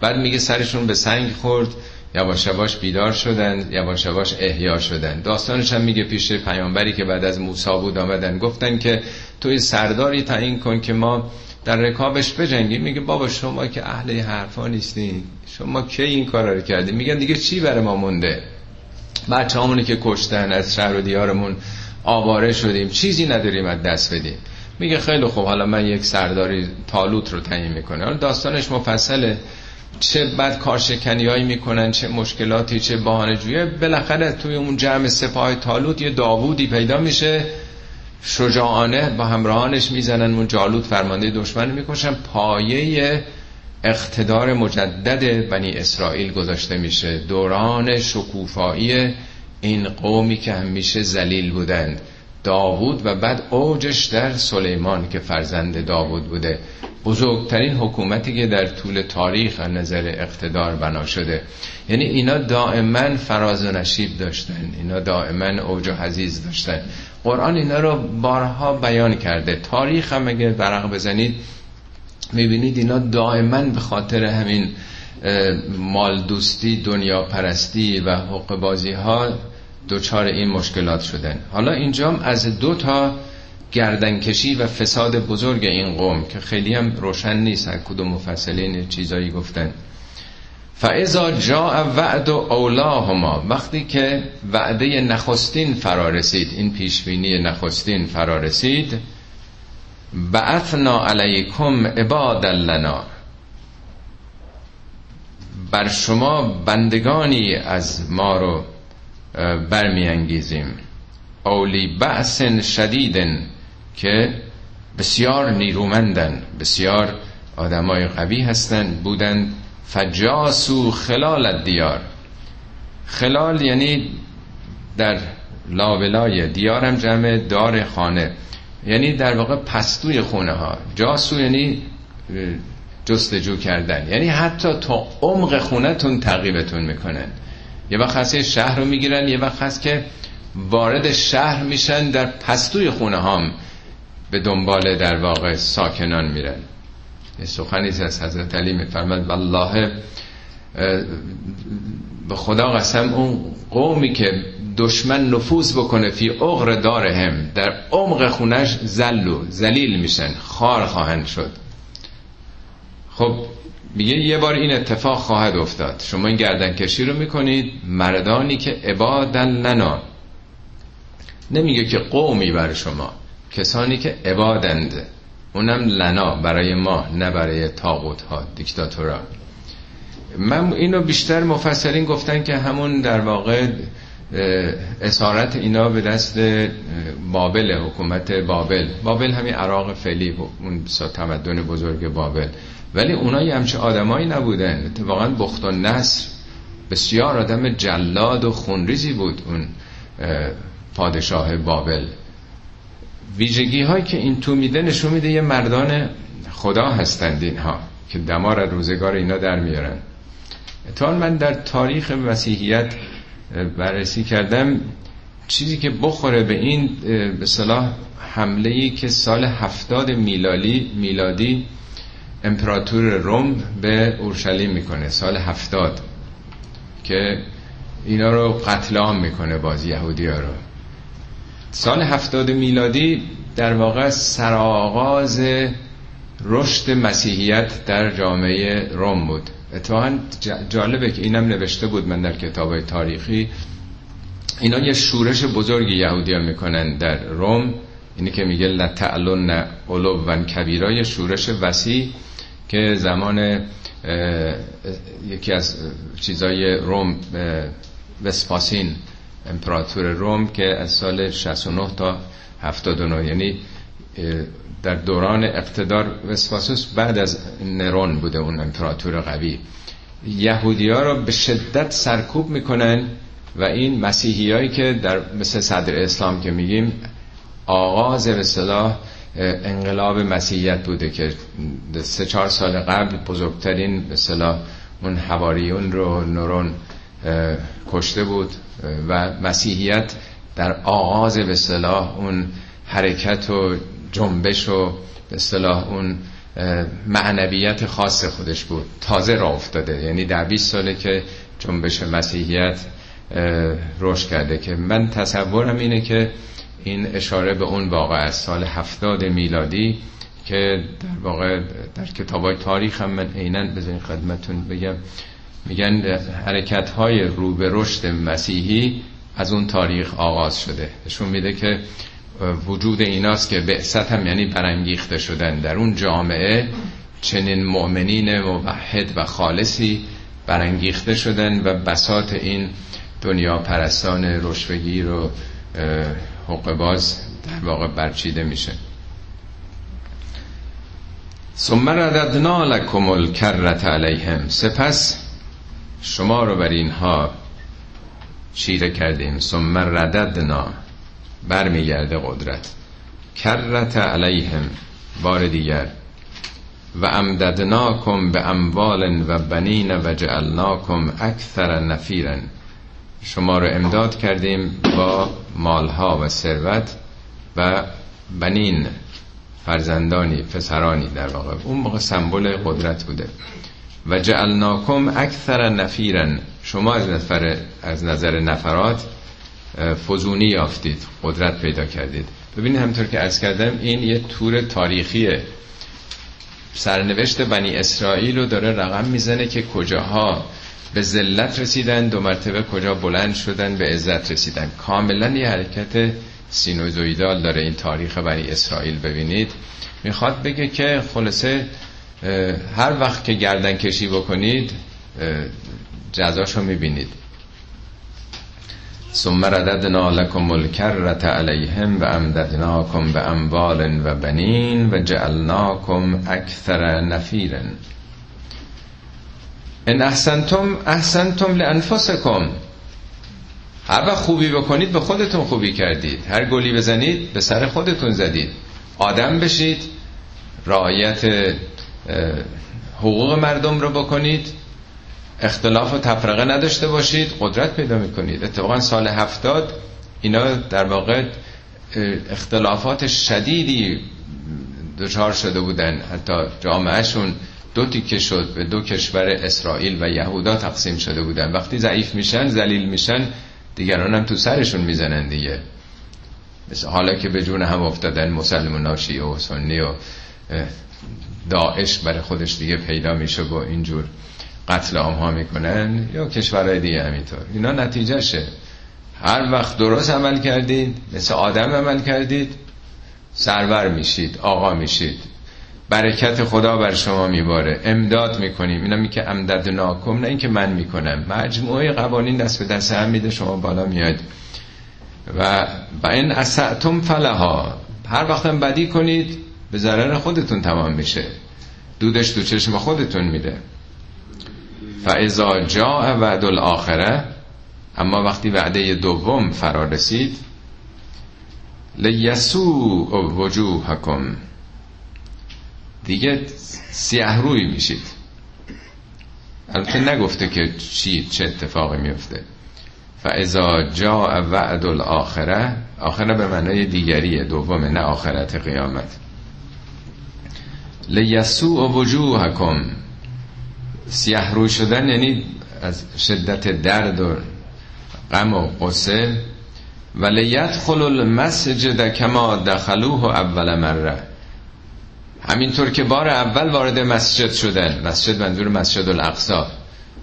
[SPEAKER 1] بعد میگه سرشون به سنگ خورد. یواش یواش بیدار شدن یواش یواش احیا شدن. داستانش هم میگه پیش پیامبری که بعد از موسی بود آمدن. گفتن که توی سرداری تعیین کن که ما در رکابش بجنگیم میگه بابا شما که اهل حرفا نیستین. شما کی این کارا رو کردین؟ میگن دیگه چی برای ما مونده؟ بچه همونی که کشتن از شهر و دیارمون آواره شدیم. چیزی نداریم از دست بدیم. میگه خیلی خوب حالا من یک سرداری تالوت رو تعیین می‌کنه حالا داستانش مفصله. چه بد کارشکنی هایی می‌کنن چه مشکلاتی چه بهانه جویه بالاخره توی اون جمع سپاه تالوت یه داوودی پیدا میشه. شجاعانه با همراهانش می‌زنن اون جالوت فرمانده دشمن می‌کشن. پایه اقتدار مجدد بنی اسرائیل گذاشته میشه. دوران شکوفایی این قومی که همیشه زلیل بودند. داوود و بعد اوجش در سلیمان که فرزند داوود بوده. بزرگترین حکومتی که در طول تاریخ از نظر اقتدار بنا شده. یعنی اینا دائما فراز و نشیب داشتن. اینا دائما اوج و حزیز داشتن. قرآن اینا رو بارها بیان کرده. تاریخ هم اگه برق بزنید می‌بینید اینا دائما به خاطر همین مال دوستی دنیا پرستی و حق بازی ها دوچار این مشکلات شدن. حالا اینجام از دو تا گردنکشی و فساد بزرگ این قوم که خیلی هم روشن نیست کدوم مفصلین چیزایی گفتن. فاذا جاء وعد اولاهما وقتی که وعده نخستین فرا رسید این پیشبینی نخستین فرا رسید بعثنا علیکم عباد لنا. بر شما بندگانی از ما رو برمیانگیزیم. اولی بعث شدیدن که بسیار نیرومندن بسیار آدمای قوی هستند بودند. فجاسو خلال دیار خلال یعنی در لابلای دیارم جمع دار خانه. یعنی در واقع پستوی خونه ها. جاسو یعنی جستجو کردن. یعنی حتی تا عمق خونهتون تعقیبتون می‌کنن. یه وقت هست شهر رو می‌گیرن یه وقت هست که وارد شهر میشن در پستوی خونه هام به دنبال در واقع ساکنان میرن. سخنی از حضرت علی میفرمد والله به خدا قسم اون قومی که دشمن نفوذ بکنه فی اغر دارهم در عمق خونش زلو زلیل میشن خار خواهند شد. خب میگه یه بار این اتفاق خواهد افتاد. شما این گردن کشی رو می‌کنید مردانی که عبادن لنا. نمیگه که قومی بر شما کسانی که عبادند. اونم لنا برای ما نه برای تاغوت ها دیکتاتورا. من اینو بیشتر مفسرین گفتن که همون در واقع اسارت اینا به دست بابل حکومت بابل. بابل همین عراق فعلی اون تمدن بزرگ بابل. ولی اونا یه همچه آدمایی نبودن. اتفاقا بخت و نصر بسیار آدم جلاد و خونریزی بود اون پادشاه بابل. ویژگی هایی که این تو میده نشون میده یه مردان خدا هستند اینها که دمار روزگار اینا در میارن. تا من در تاریخ مسیحیت بررسی کردم چیزی که بخوره به این به صلاح حمله ای که سال هفتاد میلادی میلادی امپراتور روم به اورشلیم می‌کنه سال هفتاد که اینا رو قتل عام می‌کنه باز یهودی ها رو. سال هفتاد میلادی در واقع سرآغاز رشد مسیحیت در جامعه روم بود. اتفاقا جالبه که اینم نوشته بود من در کتاب تاریخی. اینا یه شورش بزرگی یهودی ها می‌کنن در روم. اینی که میگه لتعلن علو و کبیرای شورش وسیع که زمان یکی از چیزای روم وسپاسین امپراتور روم که از سال 69 تا 79 یعنی در دوران اقتدار وسپاسوس بعد از نرون بوده اون امپراتور قوی. یهودی ها را به شدت سرکوب می‌کنن و این مسیحی هایی که در مثل صدر اسلام که میگیم آغاز به صلاح انقلاب مسیحیت بوده که سه چهار سال قبل بزرگترین به صلاح اون حواریون رو نورون کشته بود و مسیحیت در آغاز به صلاح اون حرکت و جنبش و به اصطلاح اون معنویت خاص خودش بود. تازه را افتاده. یعنی در 20 ساله که جنبش مسیحیت رشد کرده که من تصورم اینه که این اشاره به اون واقع از سال هفتاد میلادی که در واقع در کتاب های تاریخ هم من عینا بذارین خدمتون بگم. میگن حرکت های رو رشد مسیحی از اون تاریخ آغاز شده. نشون میده که وجود ایناست که بعثت هم یعنی برانگیخته شدن. در اون جامعه چنین مؤمنین موحد و خالصی برانگیخته شدن و بسات این دنیا پرستان رشوگی رو حق باز در واقع برچیده میشه. ثم رددنا لکم الکرت علیهم. سپس شما رو بر اینها چیره کردیم. ثم رددنا. برمیگرده قدرت. کرت علیهم. بار دیگر. و امددناکم به اموال و بنین و جعلناکم اکثر نفیرن. شما رو امداد کردیم با مالها و ثروت و بنین. فرزندانی پسرانی در واقع. اون موقع سمبل قدرت بوده. و جعلناکم اکثر نفیرن. شما از نفر از نظر نفرات فزونی یافتید قدرت پیدا کردید. ببینید همطور که ارز کردم این یه تور تاریخیه. سرنوشت بنی اسرائیل رو داره رقم می‌زنه که کجاها به ذلت رسیدن دو مرتبه کجا بلند شدن به عزت رسیدن. کاملا یه حرکت سینوزویدال داره این تاریخ بنی اسرائیل. ببینید می‌خواد بگه که خلاصه هر وقت که گردن کشی بکنید جزاشو می‌بینید. ثم رددنا لكم الكرة علیهم و امددناکم به اموال و بنین و جعلناکم اکثر نفیرن. ان احسنتم احسنتم لانفسکم. هر وقت خوبی بکنید به خودتون خوبی کردید. هر گلی بزنید به سر خودتون زدید. آدم بشید رعایت حقوق مردم رو بکنید. اختلاف و تفرقه نداشته باشید. قدرت پیدا می‌کنید. اتفاقا سال هفتاد اینا در واقع اختلافات شدیدی دچار شده بودن. حتی جامعهشون دو تیکه شد به دو کشور اسرائیل و یهودا تقسیم شده بودن. وقتی ضعیف میشن ذلیل میشن دیگران هم تو سرشون می‌زنن دیگه. مثل حالا که به جون هم افتادن مسلمان و شیعه و سنی و داعش برای خودش دیگه پیدا میشه و اینجور قتل ها می‌کنن یا کشورهای دیگه همینطور. اینا نتیجهشه. هر وقت درست عمل کردید مثل آدم عمل کردید سرور میشید آقا میشید. برکت خدا بر شما میباره. امداد می‌کنیم. اینا می که امداد ناکم نه اینکه من می‌کنم. مجموعه قوانین دست به دست هم میده شما بالا میاد. و با این اسعتم فلها. هر وقتم بدی کنید به ضرر خودتون تمام میشه. دودش تو چشم خودتون میده. فاذا جاء وعد الاخره اما وقتی وعده دوم فرا رسید لیسو وجوهکم دیگه سیاه روی میشید. البته نگفته که چی چه اتفاقی میفته. فاذا جاء وعد الاخره آخره به معنای دیگریه دومه نه آخرت قیامت. لیسو وجوهکم. سیاه روی شدن یعنی از شدت درد و غم و قصه و لیدخل المسجد کما دخلوه اول مره. همینطور که بار اول وارد مسجد شدن مسجد منظور مسجد الاقصا.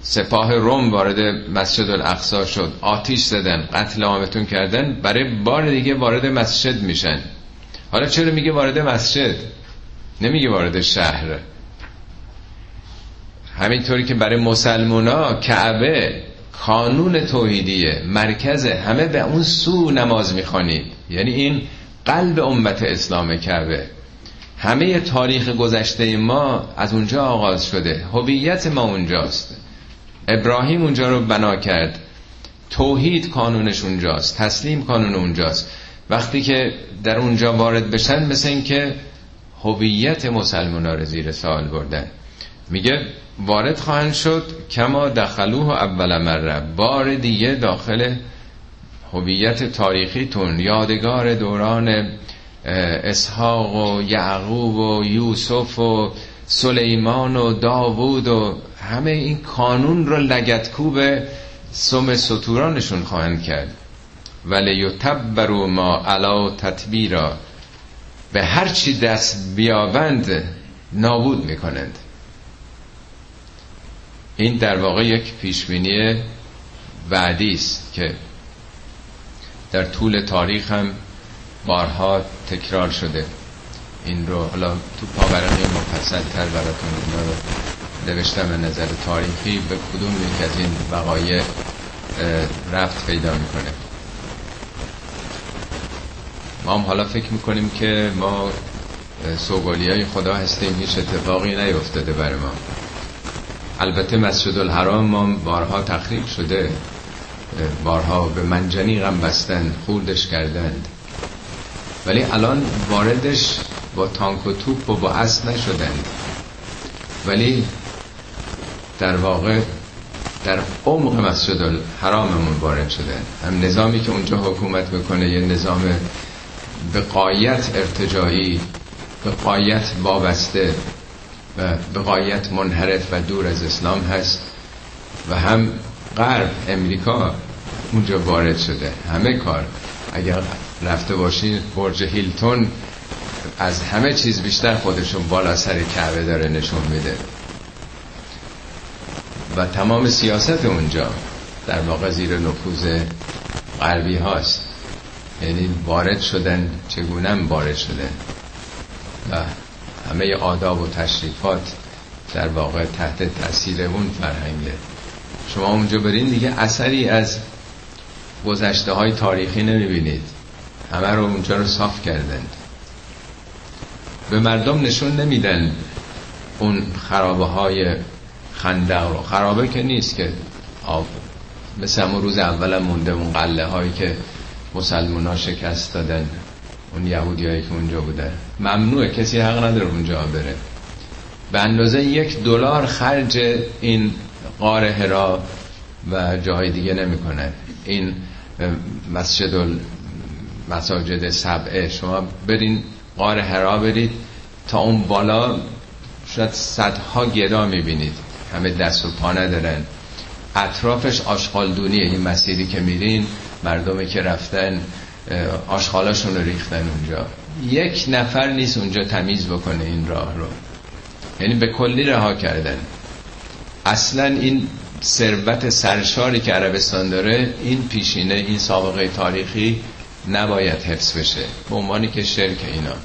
[SPEAKER 1] سپاه روم وارد مسجد الاقصا شد. آتیش زدن قتل عامتون کردن. برای بار دیگه وارد مسجد میشن. حالا چرا میگه وارد مسجد؟ نمیگه وارد شهر. همینطوری که برای مسلمونا کعبه کانون توحیدیه مرکز همه به اون سو نماز می‌خوانید یعنی این قلب امت اسلام کعبه. همه تاریخ گذشته ما از اونجا آغاز شده. هویت ما اونجاست. ابراهیم اونجا رو بنا کرد. توحید کانونش اونجاست. تسلیم کانون اونجاست. وقتی که در اونجا وارد بشن مثل این که هویت مسلمان رو زیر سوال بردن. میگه وارد خواهند شد کما دخلوه اول مره. بار دیگه داخل هویت تاریخیتون یادگار دوران اسحاق و یعقوب و یوسف و سلیمان و داوود و همه این کانون رو لگتکوب سم سطورانشون خواهند کرد. ولی یتبرو ما علا تطبیرا به هر چی دست بیابند نابود می‌کنند. این در واقع یک پیشبینی بعدی است که در طول تاریخ هم بارها تکرار شده. این رو حالا تو پاورقی مفصل تر براتون اینا رو نوشتم به نظر تاریخی به کدوم یک از این وقایع رفت پیدا می‌کنه. ما هم حالا فکر می‌کنیم که ما سوگالی های خدا هستیم هیچ اتفاقی نیفتاده بر ما. البته مسجد الحرام ما بارها تخریب شده. بارها به منجنیقم بستن خوردش کردند. ولی الان واردش با تانک و توپ و با اسب نشدند ولی در واقع در عمق مسجد الحراممون وارد شدن. هم نظامی که اونجا حکومت می‌کنه یه نظام به قایت ارتجایی به قایت وابسته و به قایت منحرف و دور از اسلام هست و هم غرب امریکا اونجا وارد شده. همه کار اگر رفته باشین برج هیلتون از همه چیز بیشتر خودشون بالا سر کعبه داره نشون میده. و تمام سیاست اونجا در واقع زیر نفوذ غربی هاست. یعنی وارد شدن چگونه وارد شده و همه آداب و تشریفات در واقع تحت تاثیر اون فرهنگه. شما اونجا برین دیگه اثری از گذشته های تاریخی نمی‌بینید. همه رو اونجا رو صاف کردن به مردم نشون نمیدن اون خرابه های خندق رو. خرابه که نیست که آب مثل همون روز اولم مونده اون قله هایی که مسلمان ها شکست دادن. اون یهودی هایی که اونجا بودن. ممنوعه. کسی حق نداره اونجا بره. به اندازه یک دلار خرج این قار هرا و جاهای دیگه نمی‌کنن این مسجد مساجد سبعه شما برین قار هرا برید. تا اون بالا شاید صدها گدا می‌بینید. همه دست و پا ندارن. اطرافش آشغالدونیه. این مسیری که میرین مردمی که رفتن آشغالاشون رو ریختن اونجا. یک نفر نیست اونجا تمیز بکنه این راه رو. یعنی به کلی رها کردن. اصلا این ثروت سرشاری که عربستان داره این پیشینه این سابقه تاریخی نباید حفظ بشه. به عنوانی که شرک اینا.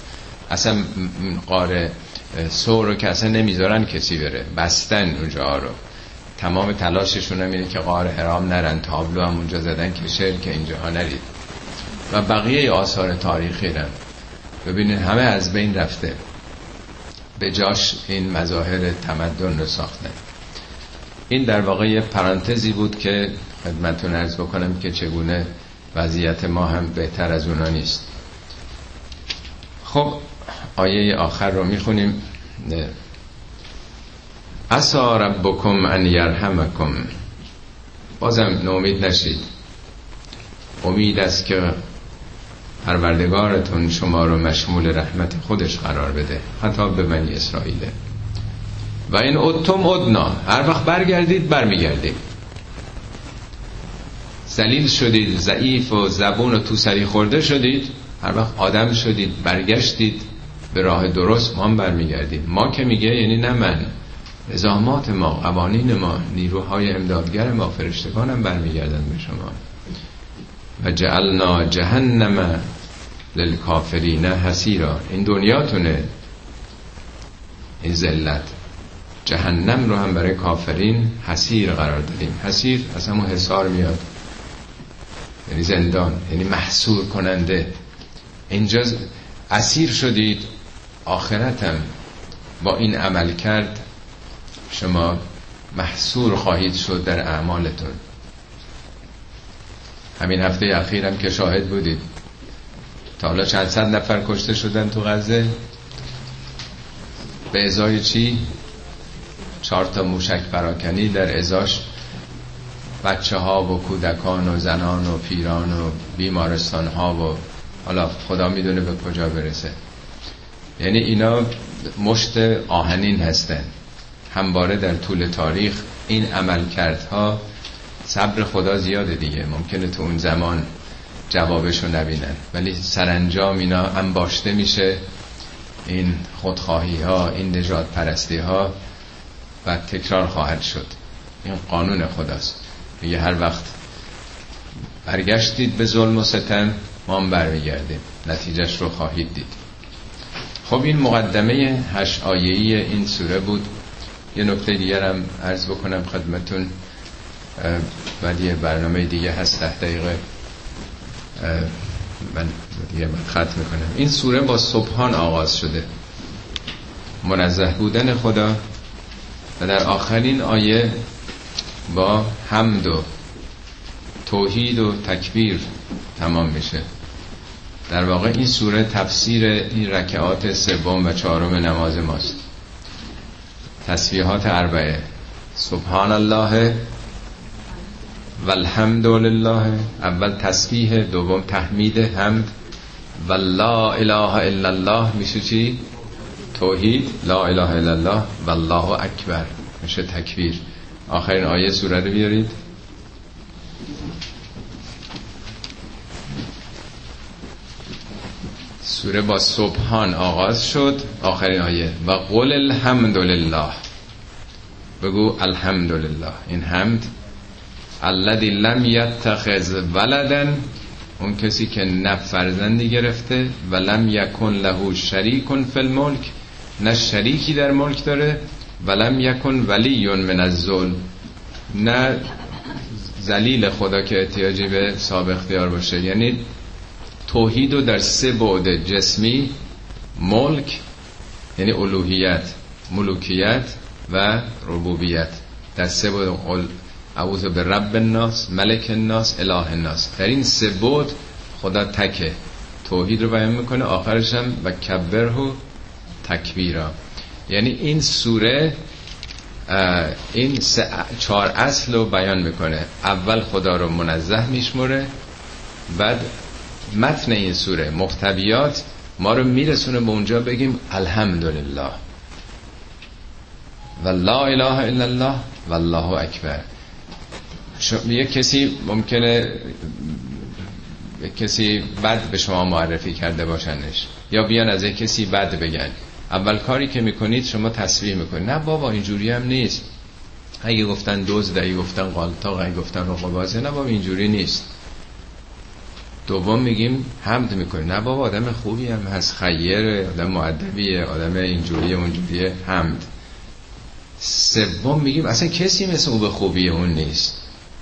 [SPEAKER 1] اصلا قاره سور رو که اصلا نمی‌ذارن کسی بره. بستن اونجا رو. تمام تلاششون هم اینه که قار حرام نرن تابلو هم اونجا زدن که شرک اینجا ها نرید. و بقیه آثار تاریخی رن ببینید همه از بین رفته. به جاش این مظاهر تمدن رو ساختن این در واقع یه پرانتزی بود که خدمتون ارز بکنم که چگونه وضعیت ما هم بهتر از اونا نیست. خب آیه آخر رو می‌خونیم. اسا ربکم ان یرحمکم. بازم نومید نشید. امید است که پروردگارتون شما رو مشمول رحمت خودش قرار بده حتی به بنی اسرائیله و این اتم ادنا هر وقت برگردید برمیگردید. زلیل شدید ضعیف و زبون و تو سری خورده شدید هر وقت آدم شدید برگشتید به راه درست ما هم برمیگردیم. ما که میگه یعنی نه من. نظامات ما قوانین ما نیروهای امدادگر ما فرشتگان هم برمیگردن به شما. و جعلنا جهنم للکافرین حسیرا این دنیاتونه. این ذلت. جهنم رو هم برای کافرین حسیر قرار دادیم. حسیر از همون حسار میاد. یعنی زندان یعنی محصور کننده. اینجا اسیر شدید. آخرتم با این عمل کرد شما محصور خواهید شد در اعمالتون. همین هفته اخیرم که شاهد بودید. تا حالا چند صد نفر کشته شدن تو غزه؟ به ازای چی؟ چهار تا موشک پراکنی در ازاش. بچه ها و کودکان و زنان و پیران و بیمارستان ها و حالا خدا می‌دونه به کجا برسه. یعنی اینا مشت آهنین هستن. همواره در طول تاریخ این عمل کردها صبر خدا زیاده دیگه. ممکنه تو اون زمان جوابشو نبینن. ولی سرانجام اینا انباشته میشه این خودخواهی ها این نجات پرستی ها و تکرار خواهد شد. این قانون خداست. میگه هر وقت برگشتید به ظلم و ستم ما هم برمیگردیم. نتیجهش رو خواهید دید. خب این مقدمه هشت آیهی این سوره بود. یه نکته دیگر هم عرض بکنم خدمتون. ولی برنامه دیگه هست ده دقیقه. من دیگه من ختم می‌کنم. این سوره با صبحان آغاز شده. منزه بودن خدا و در آخرین آیه با حمد و توحید و تکبیر تمام میشه. در واقع این سوره تفسیر این رکعات سوم و چهارم نماز ماست. تسبیحات اربعه. سبحان الله و الحمد لله اول تسبیح دوم تحمید حمد. و لا اله الا الله. میشه چی؟ توحید. لا اله الا الله. والله اکبر. میشه تکبیر. آخرین آیه سوره رو بیارید. سوره با صبحان آغاز شد. آخرین آیه. و قول الحمد لله بگو الحمد لله این حمد الذی لم یتخذ ولدن اون کسی که نه فرزندی گرفته و لم یکن له شریک فی الملک. نه شریکی در ملک داره و لم یکن ولی من الظلم نه زلیل خدا که احتیاجی به سابق اختیار باشه. یعنی توحید و در سه بعد جسمی ملک یعنی الوهیت ملوکیت و ربوبیت. در سه بعد اعوذ به رب الناس ملک الناس اله الناس. در این سه بعد خدا تکه. توحید رو بیان می‌کنه آخرش هم و کبره تکبیرا. یعنی این سوره این چهار اصل رو بیان می‌کنه. اول خدا رو منزه میشموره بعد متن این سوره محتویات ما رو میرسونه به اونجا بگیم الحمدلله. و لا اله الا الله و الله اکبر. یه کسی ممکنه کسی بد به شما معرفی کرده باشنش. یا بیان از یک کسی بد بگن. اول کاری که می‌کنید شما تصویر می‌کنید. نه بابا اینجوری هم نیست. اگه گفتن دوز اگه گفتن قالتاق اگه گفتن رقبازه نه بابا اینجوری نیست. دوم میگیم حمد می‌کنیم. نه بابا آدم خوبی هم هست. خیره آدم معدبیه آدم اینجوریه اونجوریه. حمد. سوم میگیم اصلا کسی مثل او به خوبی اون نیست.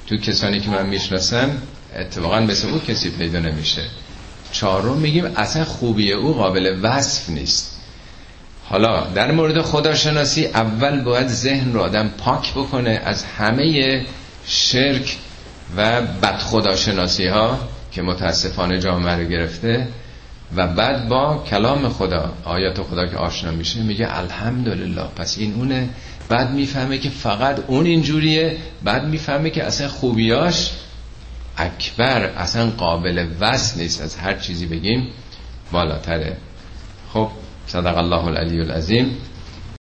[SPEAKER 1] تو کسانی که من می‌شناسم اتفاقا مثل او کسی پیدا نمیشه. چهارم میگیم اصلا خوبی او قابل وصف نیست. حالا در مورد خداشناسی اول باید ذهن رو آدم پاک بکنه از همه شرک و بد خداشناسی ها که متاسفانه جامعه رو گرفته و بعد با کلام خدا آیات خدا که آشنا میشه میگه الحمدلله. پس این اونه. بعد می‌فهمه که فقط اون اینجوریه. بعد می‌فهمه که اصلا خوبیاش اکبر اصلا قابل وصل نیست. از هر چیزی بگیم بالاتره. خب صدق الله العلی العظیم.